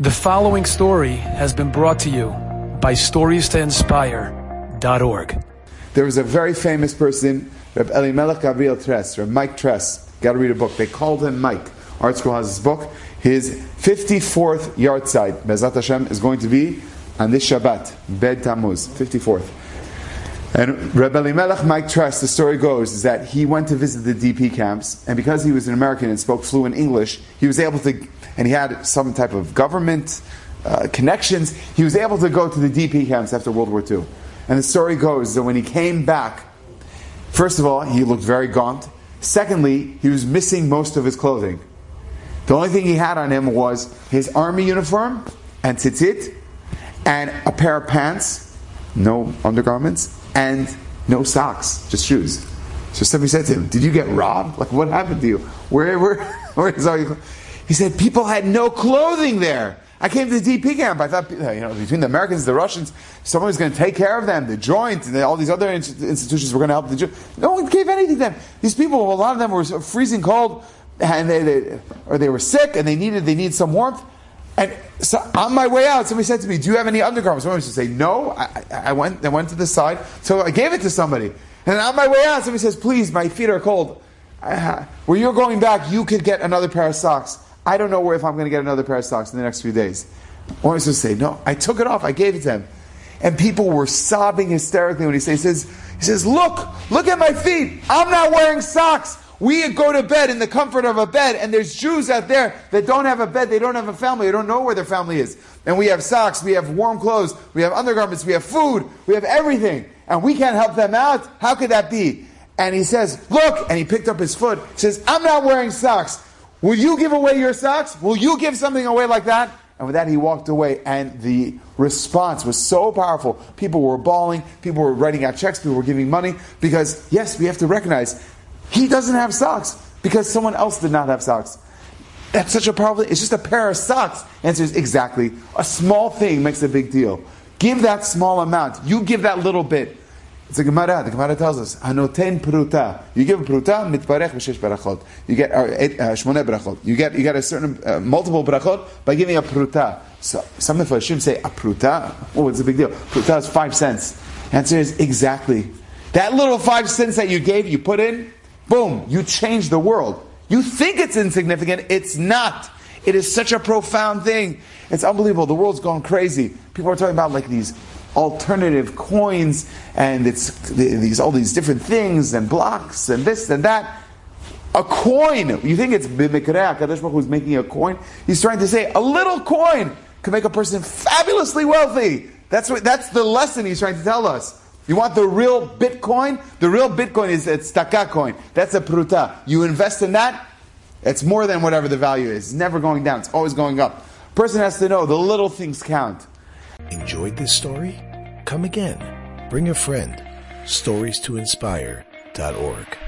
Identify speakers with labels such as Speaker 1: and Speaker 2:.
Speaker 1: The following story has been brought to you by StoriesToInspire.org.
Speaker 2: There was a very famous person, Reb Elimelech Gabriel Tress, or Mike Tress. Got to read a book. They called him Mike. ArtScroll has his book. His 54th yahrzeit, Bezat Hashem, is going to be on this Shabbat, Bed Tammuz, 54th. And Reb Elimelech Mike Tress, the story goes, is that he went to visit the DP camps, and because he was an American and spoke fluent English, he was able to and he had some type of government uh, connections. He was able to go to the DP camps after World War II. And the story goes that when he came back, first of all, he looked very gaunt. Secondly, he was missing most of his clothing. The only thing he had on him was his army uniform and tzitzit, and a pair of pants, no undergarments, and no socks, just shoes. So somebody said to him, "Did you get robbed? Like what happened to you? Where, where, where is all your?" He said people had no clothing there. I came to the DP camp. I thought, you know, between the Americans, the Russians, someone was going to take care of them. The Joint, and all these other institutions were going to help the Jews. No one gave anything to them. These people, a lot of them were freezing cold, and they, they or they were sick, and they needed they need some warmth. And so on my way out, somebody said to me, "Do you have any undergarments?" Somebody used to say, "No." I, I, went. I went to the side, so I gave it to somebody. And on my way out, somebody says, "Please, my feet are cold." Uh-huh. where you're going back, you could get another pair of socks. I don't know where if I'm going to get another pair of socks in the next few days. Or I supposed to say, no, I took it off, I gave it to him. And people were sobbing hysterically when he says, he says, he says, look, look at my feet. I'm not wearing socks. We go to bed in the comfort of a bed, and there's Jews out there that don't have a bed, they don't have a family, they don't know where their family is. And we have socks, we have warm clothes, we have undergarments, we have food, we have everything. And we can't help them out. How could that be? And he says, Look, and he picked up his foot, says, I'm not wearing socks. Will you give away your socks? Will you give something away like that? And with that, he walked away, and the response was so powerful. People were bawling, people were writing out checks, people were giving money, because, yes, we have to recognize he doesn't have socks because someone else did not have socks. That's such a problem. It's just a pair of socks. Answer is exactly. A small thing makes a big deal. Give that small amount. You give that little bit. It's a Gemara. The Gemara tells us, "Hanoten pruta." You give a pruta, mitbarech v'shesh berachot. You get uh, eight, uh, berachot. You get you get a certain uh, multiple berachot by giving a pruta. So some of should say a pruta. Oh, it's a big deal. Pruta is five cents. Answer is exactly that little five cents that you gave, you put in, boom, you change the world. You think it's insignificant, it's not. It is such a profound thing. It's unbelievable. The world's gone crazy. People are talking about like these alternative coins and it's these all these different things and blocks and this and that. A coin. You think it's Bimikrea, who's making a coin? He's trying to say a little coin can make a person fabulously wealthy. That's what that's the lesson he's trying to tell us. You want the real Bitcoin? The real Bitcoin is a tzedaka coin. That's a pruta. You invest in that, it's more than whatever the value is. It's never going down. It's always going up. Person has to know the little things count.
Speaker 3: Enjoyed this story? Come again. Bring a friend. Stories to inspire.org.